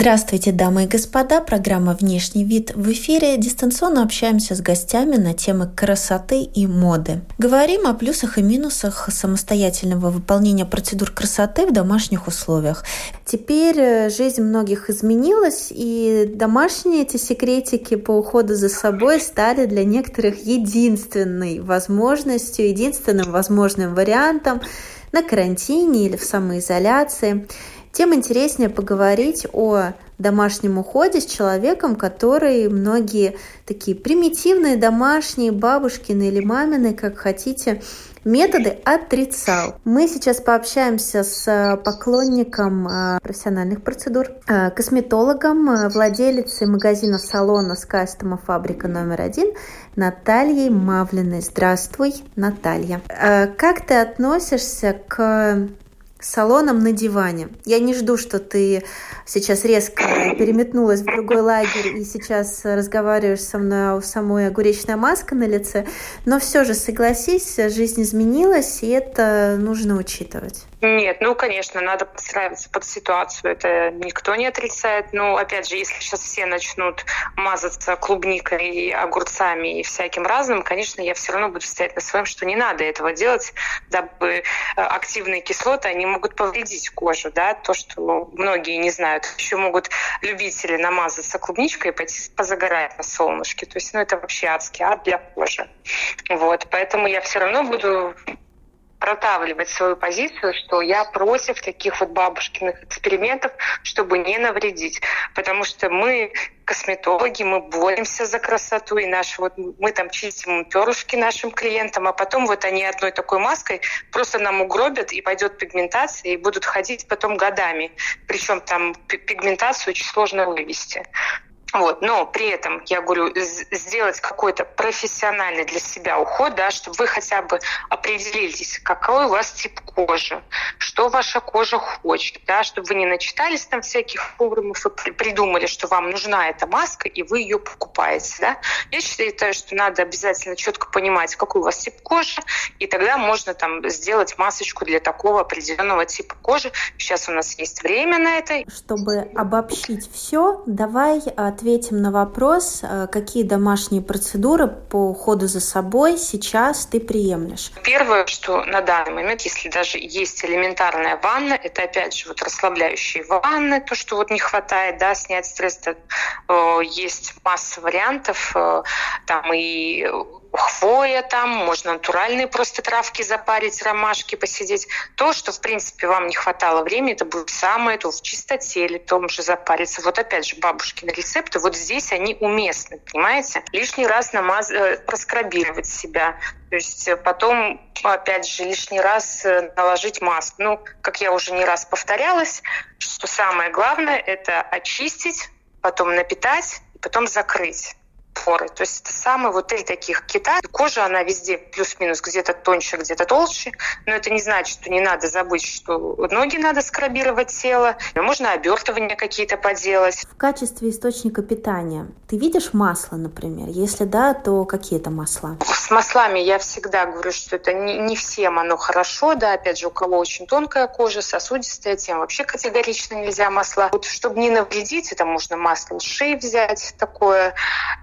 Здравствуйте, дамы и господа. Программа «Внешний вид» в эфире. Дистанционно общаемся с гостями на темы красоты и моды. Говорим о плюсах и минусах самостоятельного выполнения процедур красоты в домашних условиях. Теперь э, жизнь многих изменилась, и домашние эти секретики по уходу за собой стали для некоторых единственной возможностью, единственным возможным вариантом на карантине или в самоизоляции тем интереснее поговорить о домашнем уходе с человеком, который многие такие примитивные домашние, бабушкины или мамины, как хотите, методы отрицал. Мы сейчас пообщаемся с поклонником а, профессиональных процедур, а, косметологом, а, владелицей магазина салона с кастома фабрика номер один Натальей Мавлиной. Здравствуй, Наталья. Как ты относишься к салоном на диване. Я не жду, что ты сейчас резко переметнулась в другой лагерь и сейчас разговариваешь со мной у самой огуречная маска на лице, но все же согласись, жизнь изменилась, и это нужно учитывать. Нет, ну, конечно, надо подстраиваться под ситуацию. Это никто не отрицает. Но, опять же, если сейчас все начнут мазаться клубникой, и огурцами и всяким разным, конечно, я все равно буду стоять на своем, что не надо этого делать, дабы э, активные кислоты, они могут повредить кожу, да, то, что многие не знают. Еще могут любители намазаться клубничкой и пойти позагорать на солнышке. То есть, ну, это вообще адский ад для кожи. Вот, поэтому я все равно буду протавливать свою позицию, что я против таких вот бабушкиных экспериментов, чтобы не навредить. Потому что мы, косметологи, мы боремся за красоту, и наши вот, мы там чистим перышки нашим клиентам, а потом вот они одной такой маской просто нам угробят, и пойдет пигментация, и будут ходить потом годами. Причем там пигментацию очень сложно вывести. Вот, но при этом, я говорю, сделать какой-то профессиональный для себя уход, да, чтобы вы хотя бы определились, какой у вас тип кожи, что ваша кожа хочет, да, чтобы вы не начитались там всяких форумов и придумали, что вам нужна эта маска, и вы ее покупаете. Да. Я считаю, что надо обязательно четко понимать, какой у вас тип кожи, и тогда можно там сделать масочку для такого определенного типа кожи. Сейчас у нас есть время на это. Чтобы обобщить все, давай от ответим на вопрос, э, какие домашние процедуры по уходу за собой сейчас ты приемлешь. Первое, что на данный момент, если даже есть элементарная ванна, это опять же вот расслабляющие ванны, то, что вот не хватает, да, снять стресс, э, есть масса вариантов, э, там и хвоя там, можно натуральные просто травки запарить, ромашки посидеть. То, что, в принципе, вам не хватало времени, это будет самое то в чистотеле, том же запариться. Вот опять же, бабушкины рецепты, вот здесь они уместны, понимаете? Лишний раз намаз... Э, проскрабировать себя, то есть э, потом, опять же, лишний раз э, наложить маску. Ну, как я уже не раз повторялась, что самое главное – это очистить, потом напитать, потом закрыть поры. То есть это самые вот три таких кита. Кожа, она везде плюс-минус где-то тоньше, где-то толще. Но это не значит, что не надо забыть, что ноги надо скрабировать тело. Можно обертывания какие-то поделать. В качестве источника питания ты видишь масло, например? Если да, то какие это масла? С маслами я всегда говорю, что это не, не всем оно хорошо. Да, опять же, у кого очень тонкая кожа, сосудистая, тем вообще категорично нельзя масла. Вот чтобы не навредить, это можно масло шеи взять такое.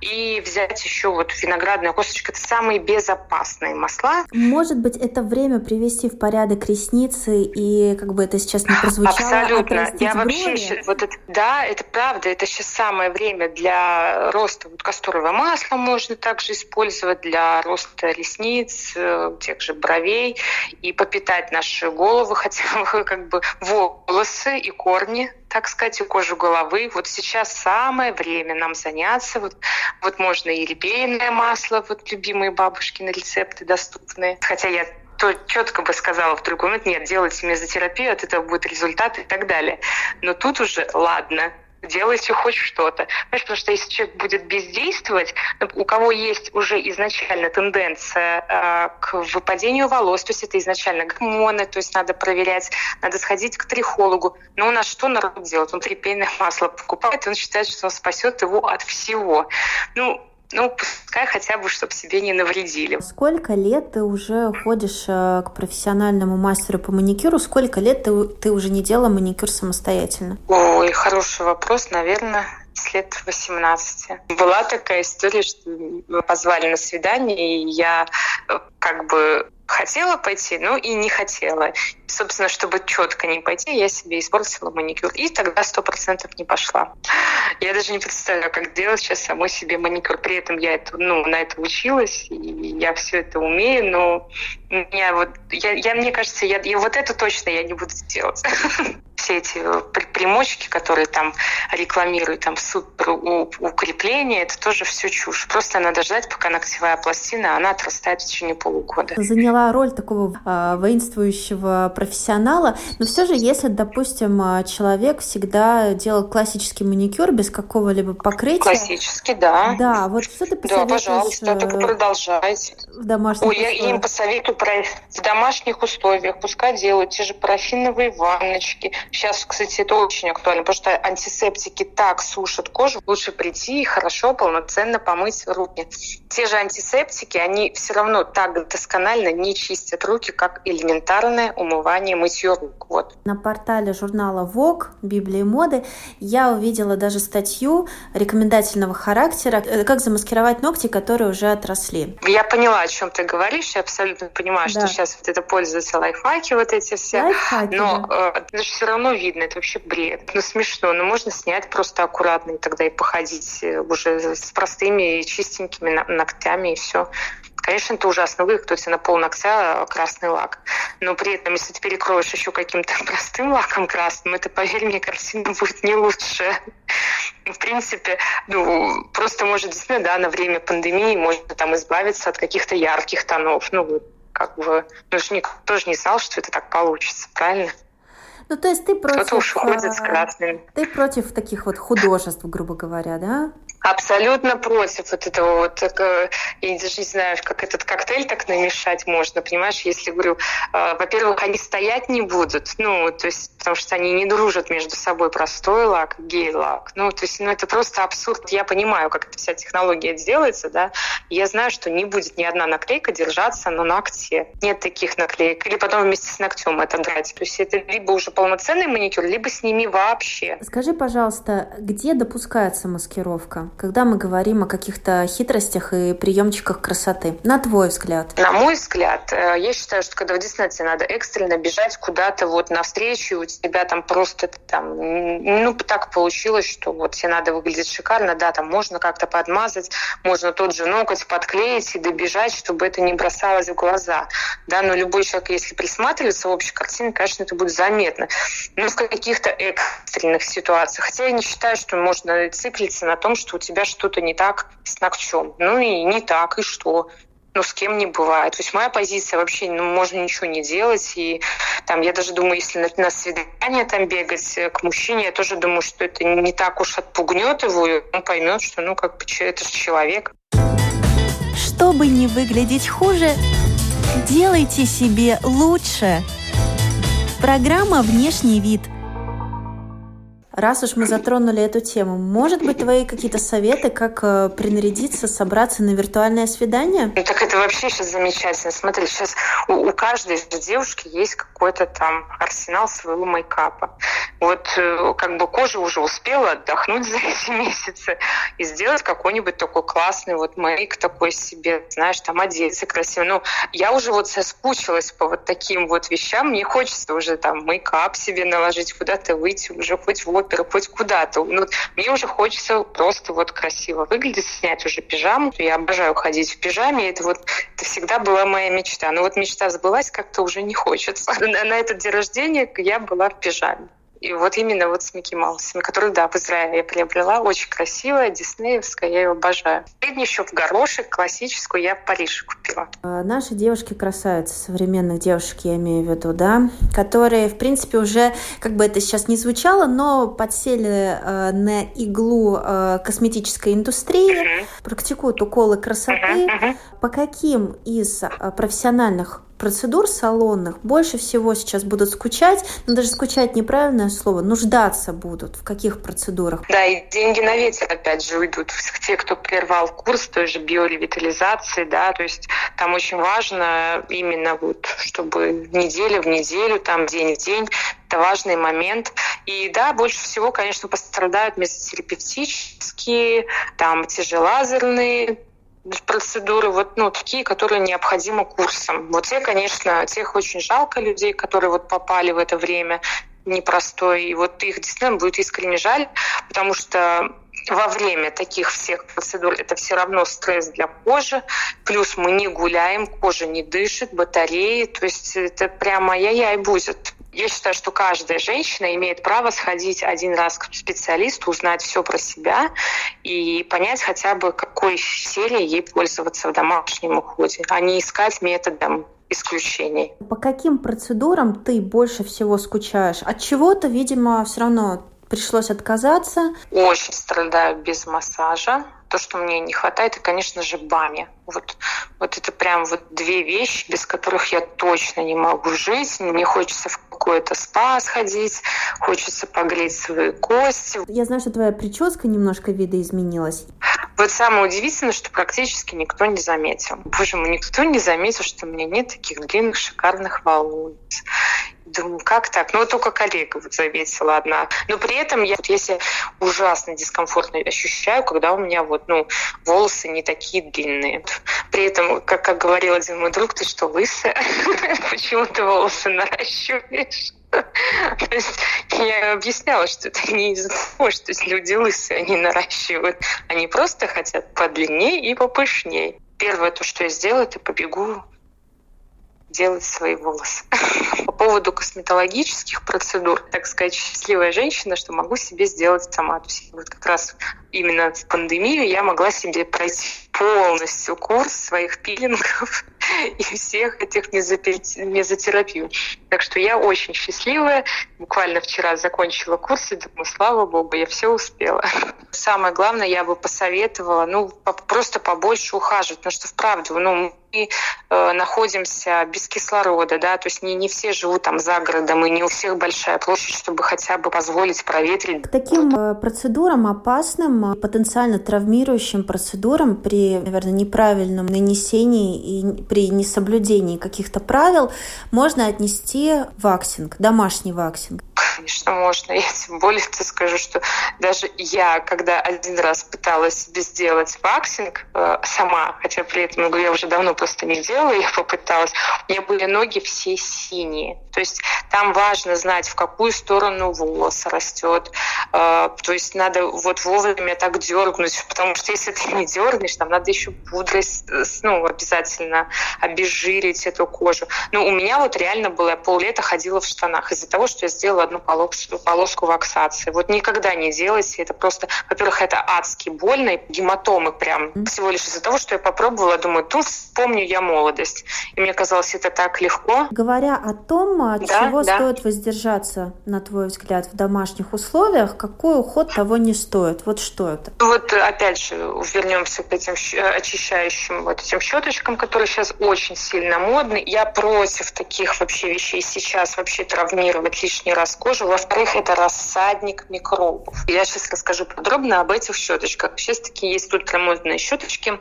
И и взять еще вот виноградная косточка. Это самые безопасные масла. Может быть, это время привести в порядок ресницы и как бы это сейчас не прозвучало, Абсолютно. Я вообще еще, вот это, да, это правда, это сейчас самое время для роста вот касторового масла можно также использовать для роста ресниц, э, тех же бровей и попитать наши головы, хотя бы как бы волосы и корни так сказать, и кожу головы. Вот сейчас самое время нам заняться. Вот, вот можно и репейное масло, вот любимые бабушкины рецепты доступные. Хотя я то четко бы сказала в другой момент, нет, делайте мезотерапию, от этого будет результат и так далее. Но тут уже ладно, делайте хоть что-то. Понимаешь, потому что если человек будет бездействовать, ну, у кого есть уже изначально тенденция э, к выпадению волос, то есть это изначально гормоны, то есть надо проверять, надо сходить к трихологу. Но у нас что народ делает? Он трипейное масло покупает, и он считает, что он спасет его от всего. Ну, ну, пускай хотя бы, чтобы себе не навредили. Сколько лет ты уже ходишь э, к профессиональному мастеру по маникюру? Сколько лет ты, ты уже не делала маникюр самостоятельно? Ой, хороший вопрос, наверное, с лет 18. Была такая история, что позвали на свидание, и я э, как бы хотела пойти, но и не хотела. Собственно, чтобы четко не пойти, я себе испортила маникюр. И тогда сто процентов не пошла. Я даже не представляю, как делать сейчас самой себе маникюр. При этом я это, ну, на это училась, и я все это умею, но я вот, я, я мне кажется, я, я вот это точно я не буду делать. Все эти э, примочки, которые там рекламируют, там супер укрепление, это тоже все чушь. Просто надо ждать, пока ногтевая пластина, она отрастает в течение полугода. Заняла роль такого э, воинствующего профессионала, но все же, если, допустим, а, человек всегда делал классический маникюр без какого-либо покрытия. Классический, да. Да, вот что ты посоветуешь? Да, пожалуйста, только э, продолжайте. В домашних Ой, я им посоветую в домашних условиях, пускай делают те же парафиновые ванночки. Сейчас, кстати, это очень актуально, потому что антисептики так сушат кожу. Лучше прийти и хорошо, полноценно помыть руки. Те же антисептики, они все равно так досконально не чистят руки, как элементарное умывание, мытье рук. Вот. На портале журнала Vogue, Библии моды, я увидела даже статью рекомендательного характера, э, как замаскировать ногти, которые уже отросли. Я поняла, о чем ты говоришь, я абсолютно понимаю да. что сейчас вот это пользуются лайфхаки вот эти все, лайфхаки, но да. э, же все равно видно, это вообще бред. Ну, смешно, но можно снять просто аккуратно и тогда и походить э, уже с простыми чистенькими ногтями и все. Конечно, это ужасно выглядит, кто тебе на пол ногтя красный лак. Но при этом, если ты перекроешь еще каким-то простым лаком красным, это, поверь мне, картина будет не лучшая. В принципе, ну, просто может действительно, да, на время пандемии можно там избавиться от каких-то ярких тонов. Ну, как бы, ну, же никто тоже не знал, что это так получится, правильно? Ну, то есть ты против... Кто-то уж уходит с красными. Ты против таких вот художеств, грубо говоря, да? Абсолютно против вот этого вот, э, я даже не знаю, как этот коктейль так намешать можно, понимаешь, если, говорю, э, во-первых, они стоять не будут, ну, то есть, потому что они не дружат между собой, простой лак, гель-лак, ну, то есть, ну, это просто абсурд, я понимаю, как эта вся технология делается, да, я знаю, что не будет ни одна наклейка держаться на ногте, нет таких наклеек, или потом вместе с ногтем это драть, то есть, это либо уже полноценный маникюр, либо сними вообще. Скажи, пожалуйста, где допускается маскировка? Когда мы говорим о каких-то хитростях и приемчиках красоты? На твой взгляд? На мой взгляд, э, я считаю, что когда действительно тебе надо экстренно бежать куда-то вот навстречу, у тебя там просто там, ну, так получилось, что вот тебе надо выглядеть шикарно, да, там можно как-то подмазать, можно тот же ноготь подклеить и добежать, чтобы это не бросалось в глаза, да, но любой человек, если присматривается в общей картине, конечно, это будет заметно. Но в каких-то экстренных ситуациях, хотя я не считаю, что можно циклиться на том, что у тебя что-то не так с ногтем. Ну и не так, и что? ну, с кем не бывает. То есть моя позиция вообще, ну, можно ничего не делать. И там, я даже думаю, если на, на свидание там бегать к мужчине, я тоже думаю, что это не так уж отпугнет его, и он поймет, что, ну, как бы, это же человек. Чтобы не выглядеть хуже, делайте себе лучше. Программа «Внешний вид» – Раз уж мы затронули эту тему, может быть, твои какие-то советы, как э, принарядиться, собраться на виртуальное свидание? Ну, так это вообще сейчас замечательно. Смотри, сейчас у, у каждой же девушки есть какой-то там арсенал своего мейкапа. Вот э, как бы кожа уже успела отдохнуть за эти месяцы и сделать какой-нибудь такой классный вот мейк такой себе, знаешь, там одеться красиво. Ну, я уже вот соскучилась по вот таким вот вещам. Мне хочется уже там мейкап себе наложить, куда-то выйти, уже хоть в оперу, хоть куда-то. Ну, мне уже хочется просто вот красиво выглядеть, снять уже пижаму. Я обожаю ходить в пижаме, это вот это всегда была моя мечта. Но вот мечта сбылась, как-то уже не хочется. На, на этот день рождения я была в пижаме. И вот именно вот с Микки Маусами, которые, да, в Израиле я приобрела. Очень красивая, диснеевская, я ее обожаю. Средний еще в горошек, классическую я в Париже купила. А, наши девушки-красавицы, современных девушек я имею в виду, да, которые, в принципе, уже, как бы это сейчас не звучало, но подсели э, на иглу э, косметической индустрии, uh-huh. практикуют уколы красоты. Uh-huh. Uh-huh. По каким из профессиональных процедур салонных больше всего сейчас будут скучать, но даже скучать неправильное слово, нуждаться будут в каких процедурах? Да, и деньги на ветер опять же уйдут. Те, кто прервал курс той же биоревитализации, да, то есть там очень важно именно вот, чтобы неделя в неделю, там день в день, это важный момент. И да, больше всего, конечно, пострадают мезотерапевтические, там те же лазерные процедуры, вот, ну, такие, которые необходимы курсом. Вот те, конечно, тех очень жалко людей, которые вот попали в это время непростой, и вот их действительно будет искренне жаль, потому что во время таких всех процедур это все равно стресс для кожи, плюс мы не гуляем, кожа не дышит, батареи, то есть это прямо ай-яй будет. Я считаю, что каждая женщина имеет право сходить один раз к специалисту, узнать все про себя и понять хотя бы, какой серией ей пользоваться в домашнем уходе, а не искать методом исключений. По каким процедурам ты больше всего скучаешь? От чего-то, видимо, все равно пришлось отказаться. Очень страдаю без массажа. То, что мне не хватает, и, конечно же, бами. Вот, вот это прям вот две вещи, без которых я точно не могу жить. Мне хочется в какое-то спа сходить, хочется погреть свои кости. Я знаю, что твоя прическа немножко видоизменилась. Вот самое удивительное, что практически никто не заметил. Боже мой, никто не заметил, что у меня нет таких длинных шикарных волос. Думаю, как так? Ну, вот только коллега вот заметила одна. Но при этом я, вот, если ужасно дискомфортно ощущаю, когда у меня вот, ну, волосы не такие длинные. При этом, как, как говорил один мой друг, ты что, лысая? Почему ты волосы наращиваешь? То есть я объясняла, что это не из-за того, что люди лысые, они наращивают. Они просто хотят подлиннее и попышнее. Первое, то, что я сделаю, это побегу делать свои волосы. По поводу косметологических процедур, так сказать, счастливая женщина, что могу себе сделать сама. Вот как раз именно в пандемию я могла себе пройти полностью курс своих пилингов и всех этих мезотерапий. Так что я очень счастливая. Буквально вчера закончила курс и думаю, слава богу, я все успела. Самое главное, я бы посоветовала, ну, просто побольше ухаживать, потому что вправду, ну, мы э, находимся без кислорода, да, то есть не, не все живут там за городом, и не у всех большая площадь, чтобы хотя бы позволить проветрить. К таким э, процедурам опасным, э, потенциально травмирующим процедурам при, наверное, неправильном нанесении и при несоблюдении каких-то правил можно отнести waxing, домашний waxing конечно, можно. Я тем более тебе скажу, что даже я, когда один раз пыталась себе сделать ваксинг э, сама, хотя при этом я уже давно просто не делала, я попыталась, у меня были ноги все синие. То есть там важно знать, в какую сторону волос растет. Э, то есть надо вот вовремя так дергнуть, потому что если ты не дернешь, там надо еще пудрой ну, обязательно обезжирить эту кожу. Ну, у меня вот реально было, я поллета ходила в штанах из-за того, что я сделала одну полоску, полоску ваксации. Вот никогда не делайте. Это просто, во-первых, это адски больно, и гематомы прям всего лишь из-за того, что я попробовала, думаю, тут вспомню я молодость. И мне казалось, это так легко. Говоря о том, от да, чего да. стоит воздержаться, на твой взгляд, в домашних условиях, какой уход того не стоит? Вот что это? Вот опять же, вернемся к этим очищающим вот этим щеточкам, которые сейчас очень сильно модны. Я против таких вообще вещей сейчас вообще травмировать лишний раз кожу кожу. Во-вторых, это рассадник микробов. Я сейчас расскажу подробно об этих щеточках. Сейчас такие есть ультрамодные щеточки.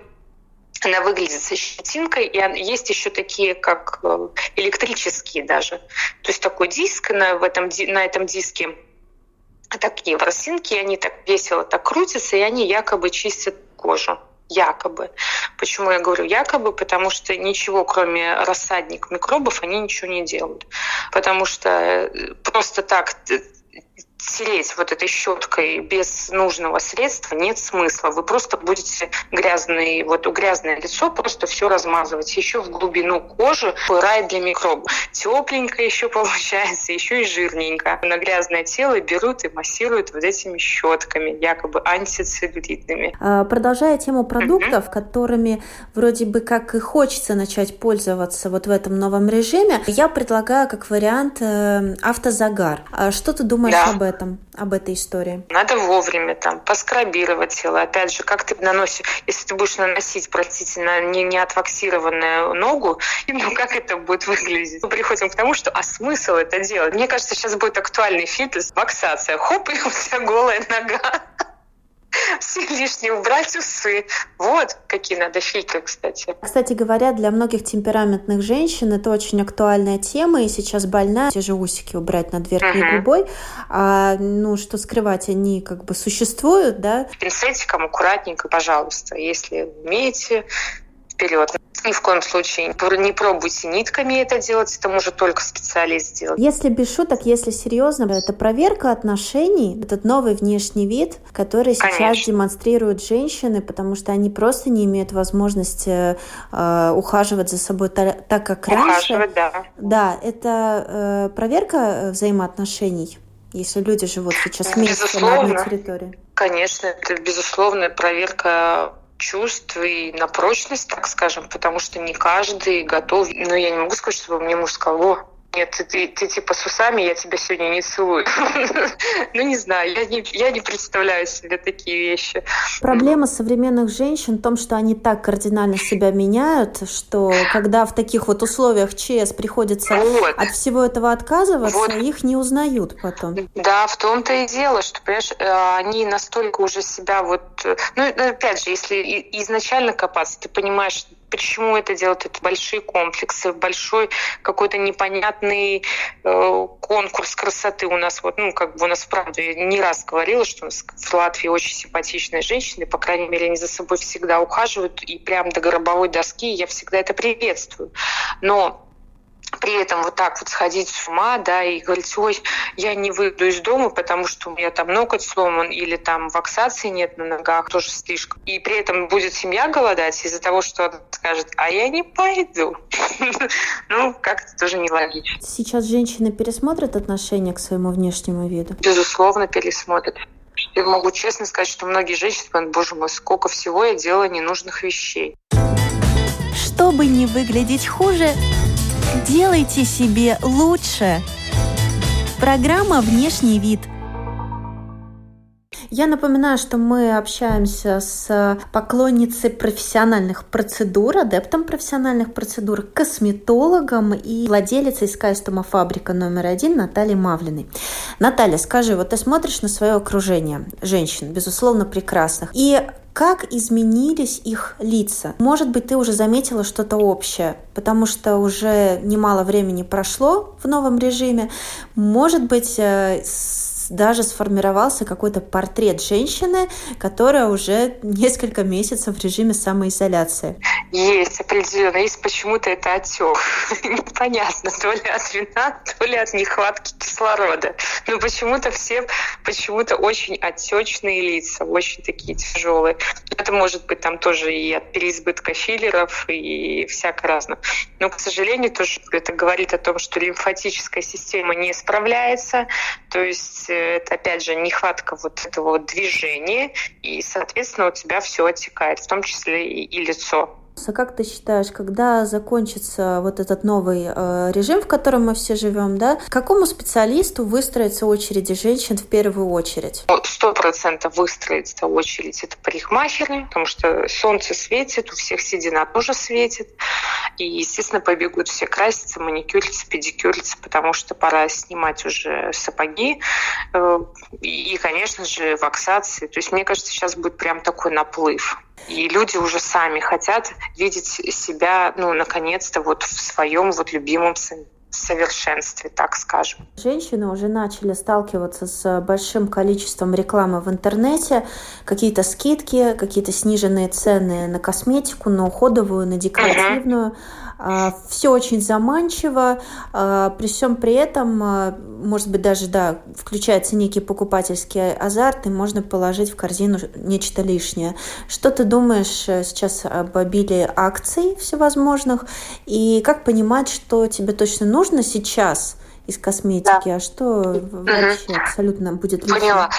Она выглядит со щетинкой, и есть еще такие, как э, электрические даже. То есть такой диск на, в этом, на этом диске такие ворсинки, они так весело так крутятся, и они якобы чистят кожу якобы. Почему я говорю якобы? Потому что ничего, кроме рассадник микробов, они ничего не делают. Потому что э, просто так тереть вот этой щеткой без нужного средства нет смысла. Вы просто будете грязный, вот грязное лицо просто все размазывать. Еще в глубину кожи рай для микробов. Тепленько еще получается, еще и жирненько. На грязное тело берут и массируют вот этими щетками, якобы антицеллюлитными. А, продолжая тему продуктов, mm-hmm. которыми вроде бы как и хочется начать пользоваться вот в этом новом режиме, я предлагаю как вариант э, автозагар. А что ты думаешь да. об этом, об этой истории? Надо вовремя там поскрабировать тело. Опять же, как ты наносишь, если ты будешь наносить, простите, на не, не отваксированную ногу, ну как это будет выглядеть? Мы приходим к тому, что а смысл это делать? Мне кажется, сейчас будет актуальный фитнес, ваксация. Хоп, и у тебя голая нога все лишние убрать усы. Вот какие надо фильтры, кстати. Кстати говоря, для многих темпераментных женщин это очень актуальная тема, и сейчас больная те же усики убрать над верхней угу. губой. А, ну, что скрывать, они как бы существуют, да? Пинцетиком аккуратненько, пожалуйста. Если умеете, вперед. Ни в коем случае не пробуйте нитками это делать, это может только специалист сделать. Если без шуток, если серьезно, это проверка отношений, этот новый внешний вид, который сейчас Конечно. демонстрируют женщины, потому что они просто не имеют возможности э, ухаживать за собой так, так как ухаживать, раньше. да. Да, это э, проверка взаимоотношений если люди живут сейчас вместе на одной территории? Конечно, это безусловная проверка чувств и на прочность, так скажем, потому что не каждый готов. Но я не могу сказать, чтобы мне муж сказал, о, нет, ты, ты, ты типа с усами, я тебя сегодня не целую. ну, не знаю, я не, я не представляю себе такие вещи. Проблема современных женщин в том, что они так кардинально себя меняют, что когда в таких вот условиях ЧС приходится вот. от всего этого отказываться, вот. их не узнают потом. Да, в том-то и дело, что, понимаешь, э, они настолько уже себя вот... Э, ну, опять же, если изначально копаться, ты понимаешь, почему это делают? Это большие комплексы, большой какой-то непонятный э, конкурс красоты у нас. Вот, ну, как бы у нас, правда, я не раз говорила, что у нас в Латвии очень симпатичные женщины, по крайней мере, они за собой всегда ухаживают, и прям до гробовой доски я всегда это приветствую. Но при этом вот так вот сходить с ума, да, и говорить, ой, я не выйду из дома, потому что у меня там ноготь сломан, или там ваксации нет на ногах, тоже слишком. И при этом будет семья голодать из-за того, что она скажет, а я не пойду. Ну, как-то тоже нелогично. Сейчас женщины пересмотрят отношение к своему внешнему виду? Безусловно, пересмотрят. Я могу честно сказать, что многие женщины говорят, боже мой, сколько всего я делала ненужных вещей. Чтобы не выглядеть хуже, Делайте себе лучше. Программа «Внешний вид» – я напоминаю, что мы общаемся с поклонницей профессиональных процедур, адептом профессиональных процедур, косметологом и владелицей Скайстома фабрика номер один Натальей Мавлиной. Наталья, скажи, вот ты смотришь на свое окружение женщин, безусловно, прекрасных, и как изменились их лица? Может быть, ты уже заметила что-то общее, потому что уже немало времени прошло в новом режиме. Может быть, э, даже сформировался какой-то портрет женщины, которая уже несколько месяцев в режиме самоизоляции. Есть, определенно. Есть почему-то это отек. Непонятно, то ли от вина, то ли от нехватки кислорода. Но почему-то все почему-то очень отечные лица, очень такие тяжелые. Это может быть там тоже и от переизбытка филлеров и всяко разно. Но, к сожалению, тоже это говорит о том, что лимфатическая система не справляется, то есть это, опять же, нехватка вот этого движения, и, соответственно, у тебя все отекает, в том числе и, и лицо. А как ты считаешь, когда закончится вот этот новый э, режим, в котором мы все живем, да, какому специалисту выстроится очереди женщин в первую очередь? Сто процентов выстроится очередь это парикмахеры, потому что солнце светит, у всех седина тоже светит, и, естественно, побегут все краситься, маникюриться, педикюриться, потому что пора снимать уже сапоги э, и, конечно же, ваксации. То есть, мне кажется, сейчас будет прям такой наплыв. И люди уже сами хотят видеть себя, ну, наконец-то, вот в своем вот любимом совершенстве, так скажем. Женщины уже начали сталкиваться с большим количеством рекламы в интернете, какие-то скидки, какие-то сниженные цены на косметику, на уходовую, на декоративную. Uh-huh. А, Все очень заманчиво, а, при всем при этом, а, может быть, даже, да, включается некий покупательский азарт, и можно положить в корзину нечто лишнее. Что ты думаешь э, сейчас об обилии акций всевозможных, и как понимать, что тебе точно нужно сейчас из косметики, да. а что вообще угу. абсолютно будет лишним? Поняла.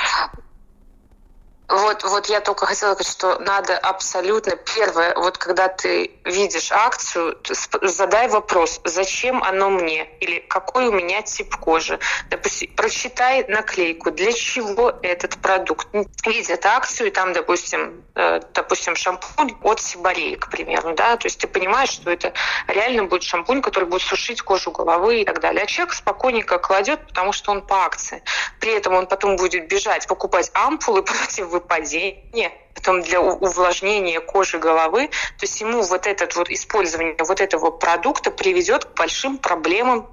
Вот, вот я только хотела сказать, что надо абсолютно первое, вот когда ты видишь акцию, задай вопрос, зачем оно мне или какой у меня тип кожи. Допустим, прочитай наклейку, для чего этот продукт. Видят акцию, и там, допустим, э, допустим, шампунь от Сибарей, к примеру, да, то есть ты понимаешь, что это реально будет шампунь, который будет сушить кожу головы и так далее. А человек спокойненько кладет, потому что он по акции. При этом он потом будет бежать покупать ампулы против выпадения, потом для увлажнения кожи головы, то есть ему вот это вот использование вот этого продукта приведет к большим проблемам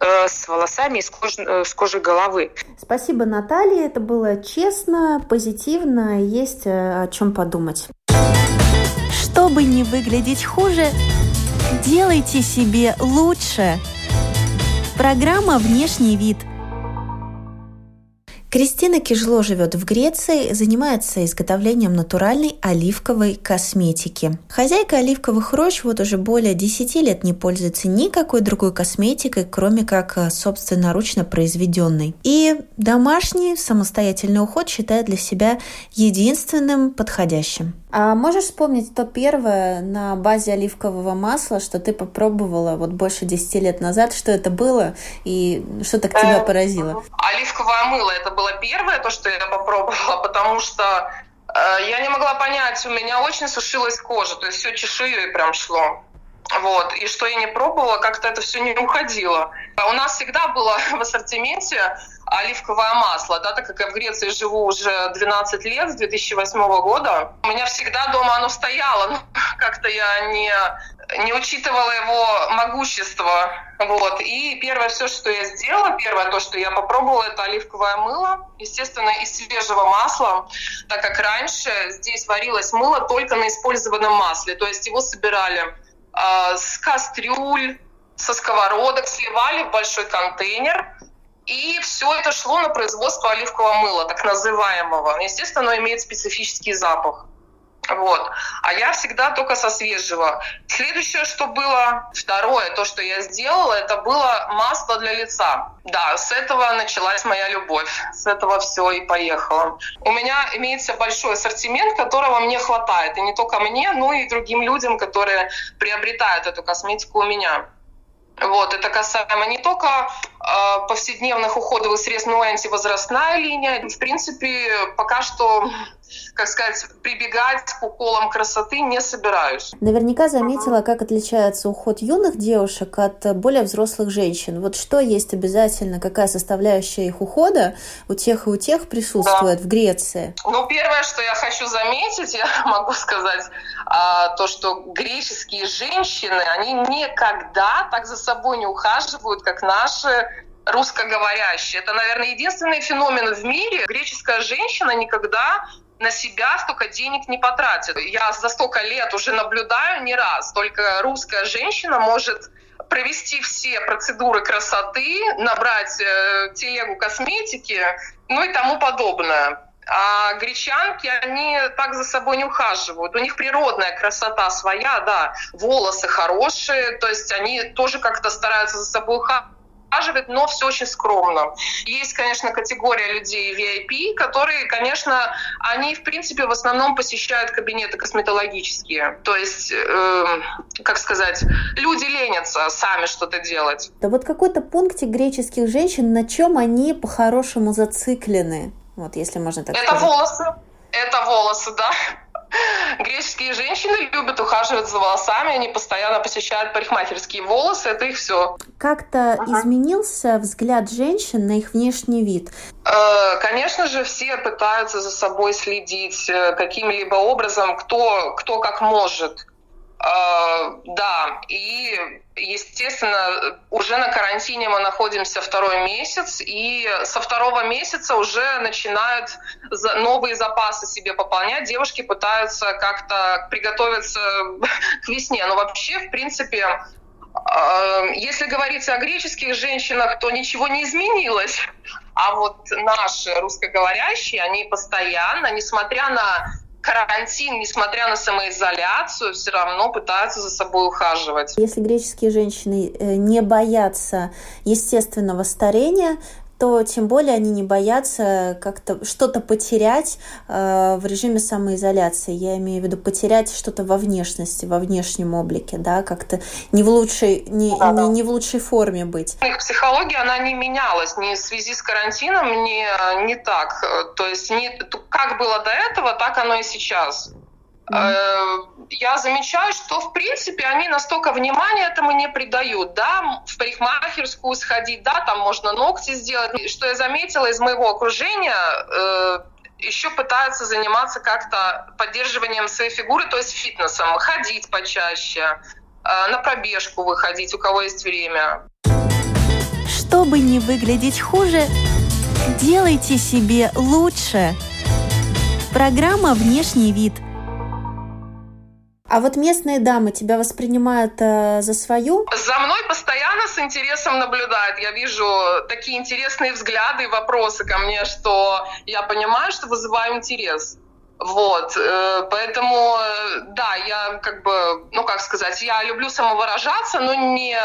э, с волосами и с, кож, э, с кожей головы. Спасибо, Наталья. Это было честно, позитивно, есть э, о чем подумать. Чтобы не выглядеть хуже, делайте себе лучше. Программа «Внешний вид» Кристина Кижло живет в Греции, занимается изготовлением натуральной оливковой косметики. Хозяйка оливковых рощ вот уже более 10 лет не пользуется никакой другой косметикой, кроме как э, собственноручно произведенной. И домашний самостоятельный уход считает для себя единственным подходящим. А можешь вспомнить то первое на базе оливкового масла, что ты попробовала вот больше 10 лет назад? Что это было и что так тебя э, поразило? Оливковое мыло – это было первое, то, что я попробовала, потому что э, я не могла понять, у меня очень сушилась кожа, то есть все чешуей прям шло. Вот. И что я не пробовала, как-то это все не уходило. А у нас всегда было в ассортименте оливковое масло, да, так как я в Греции живу уже 12 лет, с 2008 года. У меня всегда дома оно стояло, но как-то я не, не учитывала его могущество. Вот. И первое все, что я сделала, первое то, что я попробовала, это оливковое мыло, естественно, из свежего масла, так как раньше здесь варилось мыло только на использованном масле, то есть его собирали с кастрюль, со сковородок, сливали в большой контейнер, и все это шло на производство оливкового мыла, так называемого. Естественно, оно имеет специфический запах. Вот. А я всегда только со свежего. Следующее, что было, второе, то, что я сделала, это было масло для лица. Да, с этого началась моя любовь. С этого все и поехало. У меня имеется большой ассортимент, которого мне хватает. И не только мне, но и другим людям, которые приобретают эту косметику у меня. Вот, это касаемо не только э, повседневных уходовых средств, но и антивозрастная линия. В принципе, пока что как сказать, прибегать к уколам красоты не собираюсь. Наверняка заметила, как отличается уход юных девушек от более взрослых женщин. Вот что есть обязательно, какая составляющая их ухода у тех и у тех присутствует да. в Греции? Ну, первое, что я хочу заметить, я могу сказать, а, то, что греческие женщины, они никогда так за собой не ухаживают, как наши русскоговорящие. Это, наверное, единственный феномен в мире. Греческая женщина никогда на себя столько денег не потратит. Я за столько лет уже наблюдаю не раз, только русская женщина может провести все процедуры красоты, набрать э, телегу косметики, ну и тому подобное. А гречанки, они так за собой не ухаживают. У них природная красота своя, да, волосы хорошие, то есть они тоже как-то стараются за собой ухаживать ухаживает, но все очень скромно. Есть, конечно, категория людей VIP, которые, конечно, они, в принципе, в основном посещают кабинеты косметологические. То есть, э, как сказать, люди ленятся сами что-то делать. Да вот какой-то пунктик греческих женщин, на чем они по-хорошему зациклены? Вот, если можно так Это сказать. волосы. Это волосы, да. Греческие женщины любят ухаживать за волосами, они постоянно посещают парикмахерские волосы, это их все. Как-то ага. изменился взгляд женщин на их внешний вид? Э, конечно же, все пытаются за собой следить э, каким-либо образом, кто, кто как может. Э, да, и, естественно, уже на карантине мы находимся второй месяц, и со второго месяца уже начинают новые запасы себе пополнять. Девушки пытаются как-то приготовиться к весне. Но вообще, в принципе, Э, если говорить о греческих женщинах, то ничего не изменилось. А вот наши русскоговорящие, они постоянно, несмотря на карантин, несмотря на самоизоляцию, все равно пытаются за собой ухаживать. Если греческие женщины э, не боятся естественного старения, то тем более они не боятся как-то что-то потерять э, в режиме самоизоляции. Я имею в виду потерять что-то во внешности, во внешнем облике, да, как-то не в лучшей, не, да, не, не в лучшей форме быть. Их психология, она не менялась ни в связи с карантином, ни, не так. То есть не, как было до этого, так оно и сейчас. Mm-hmm я замечаю, что, в принципе, они настолько внимания этому не придают. Да, в парикмахерскую сходить, да, там можно ногти сделать. Что я заметила из моего окружения, э, еще пытаются заниматься как-то поддерживанием своей фигуры, то есть фитнесом, ходить почаще, э, на пробежку выходить, у кого есть время. Чтобы не выглядеть хуже, делайте себе лучше. Программа «Внешний вид» – а вот местные дамы тебя воспринимают э, за свою? За мной постоянно с интересом наблюдают. Я вижу такие интересные взгляды и вопросы ко мне, что я понимаю, что вызываю интерес. Вот, э, поэтому, э, да, я как бы, ну как сказать, я люблю самовыражаться, но не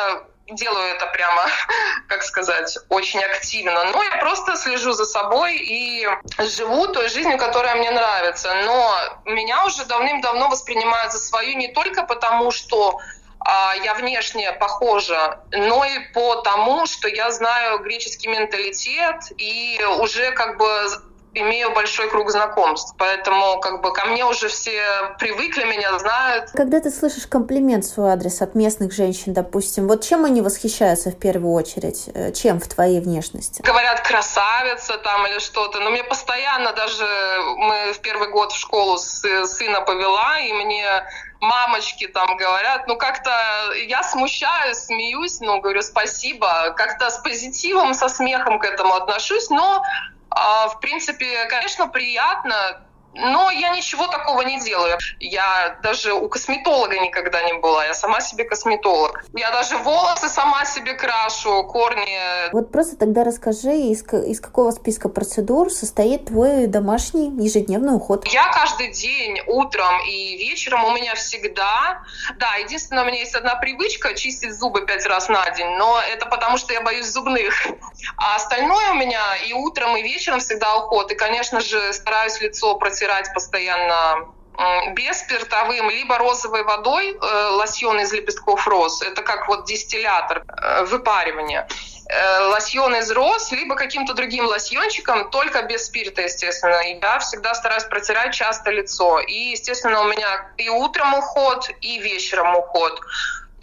делаю это прямо, как сказать, очень активно. Но я просто слежу за собой и живу той жизнью, которая мне нравится. Но меня уже давным-давно воспринимают за свою не только потому, что а, я внешне похожа, но и по тому, что я знаю греческий менталитет и уже как бы имею большой круг знакомств, поэтому как бы ко мне уже все привыкли, меня знают. Когда ты слышишь комплимент в свой адрес от местных женщин, допустим, вот чем они восхищаются в первую очередь? Э, чем в твоей внешности? Говорят, красавица там или что-то, но мне постоянно даже, мы в первый год в школу сына повела, и мне мамочки там говорят, ну как-то я смущаюсь, смеюсь, ну говорю спасибо, как-то с позитивом, со смехом к этому отношусь, но в принципе, конечно, приятно но я ничего такого не делаю. Я даже у косметолога никогда не была. Я сама себе косметолог. Я даже волосы сама себе крашу, корни. Вот просто тогда расскажи, из, из какого списка процедур состоит твой домашний ежедневный уход? Я каждый день утром и вечером у меня всегда... Да, единственное, у меня есть одна привычка чистить зубы пять раз на день, но это потому, что я боюсь зубных. А остальное у меня и утром, и вечером всегда уход. И, конечно же, стараюсь лицо протирать протирать постоянно без спиртовым, либо розовой водой э, лосьон из лепестков роз. Это как вот дистиллятор э, выпаривания. Э, лосьон из роз, либо каким-то другим лосьончиком, только без спирта, естественно. Я всегда стараюсь протирать часто лицо. И, естественно, у меня и утром уход, и вечером уход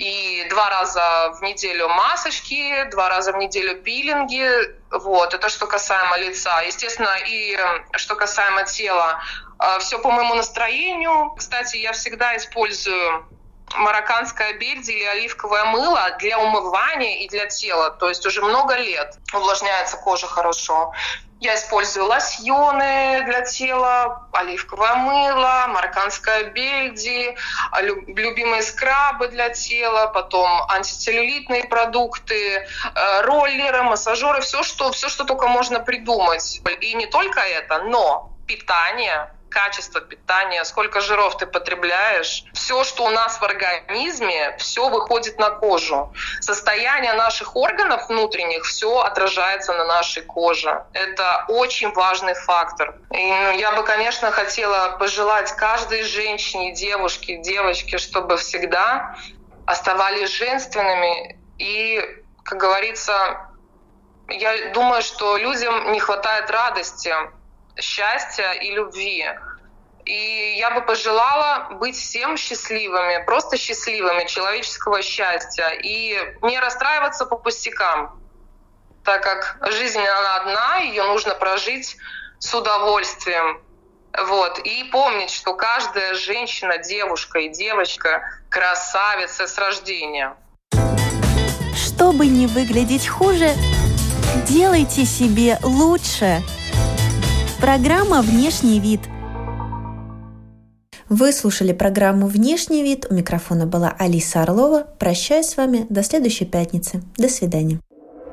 и два раза в неделю масочки, два раза в неделю пилинги. Вот, это что касаемо лица. Естественно, и что касаемо тела, а, все по моему настроению. Кстати, я всегда использую марокканское бельди или оливковое мыло для умывания и для тела. То есть уже много лет увлажняется кожа хорошо. Я использую лосьоны для тела, оливковое мыло, марокканское бельди, любимые скрабы для тела, потом антицеллюлитные продукты, э, роллеры, массажеры, все что, все, что только можно придумать. И не только это, но питание, качество питания, сколько жиров ты потребляешь. Все, что у нас в организме, все выходит на кожу. Состояние наших органов внутренних, все отражается на нашей коже. Это очень важный фактор. И ну, я бы, конечно, хотела пожелать каждой женщине, девушке, девочке, чтобы всегда оставались женственными и, как говорится, я думаю, что людям не хватает радости, счастья и любви. И я бы пожелала быть всем счастливыми, просто счастливыми, человеческого счастья. И не расстраиваться по пустякам, так как жизнь, она одна, ее нужно прожить с удовольствием. Вот. И помнить, что каждая женщина, девушка и девочка красавица с рождения. Чтобы не выглядеть хуже, делайте себе лучше – Программа «Внешний вид». Вы слушали программу «Внешний вид». У микрофона была Алиса Орлова. Прощаюсь с вами до следующей пятницы. До свидания.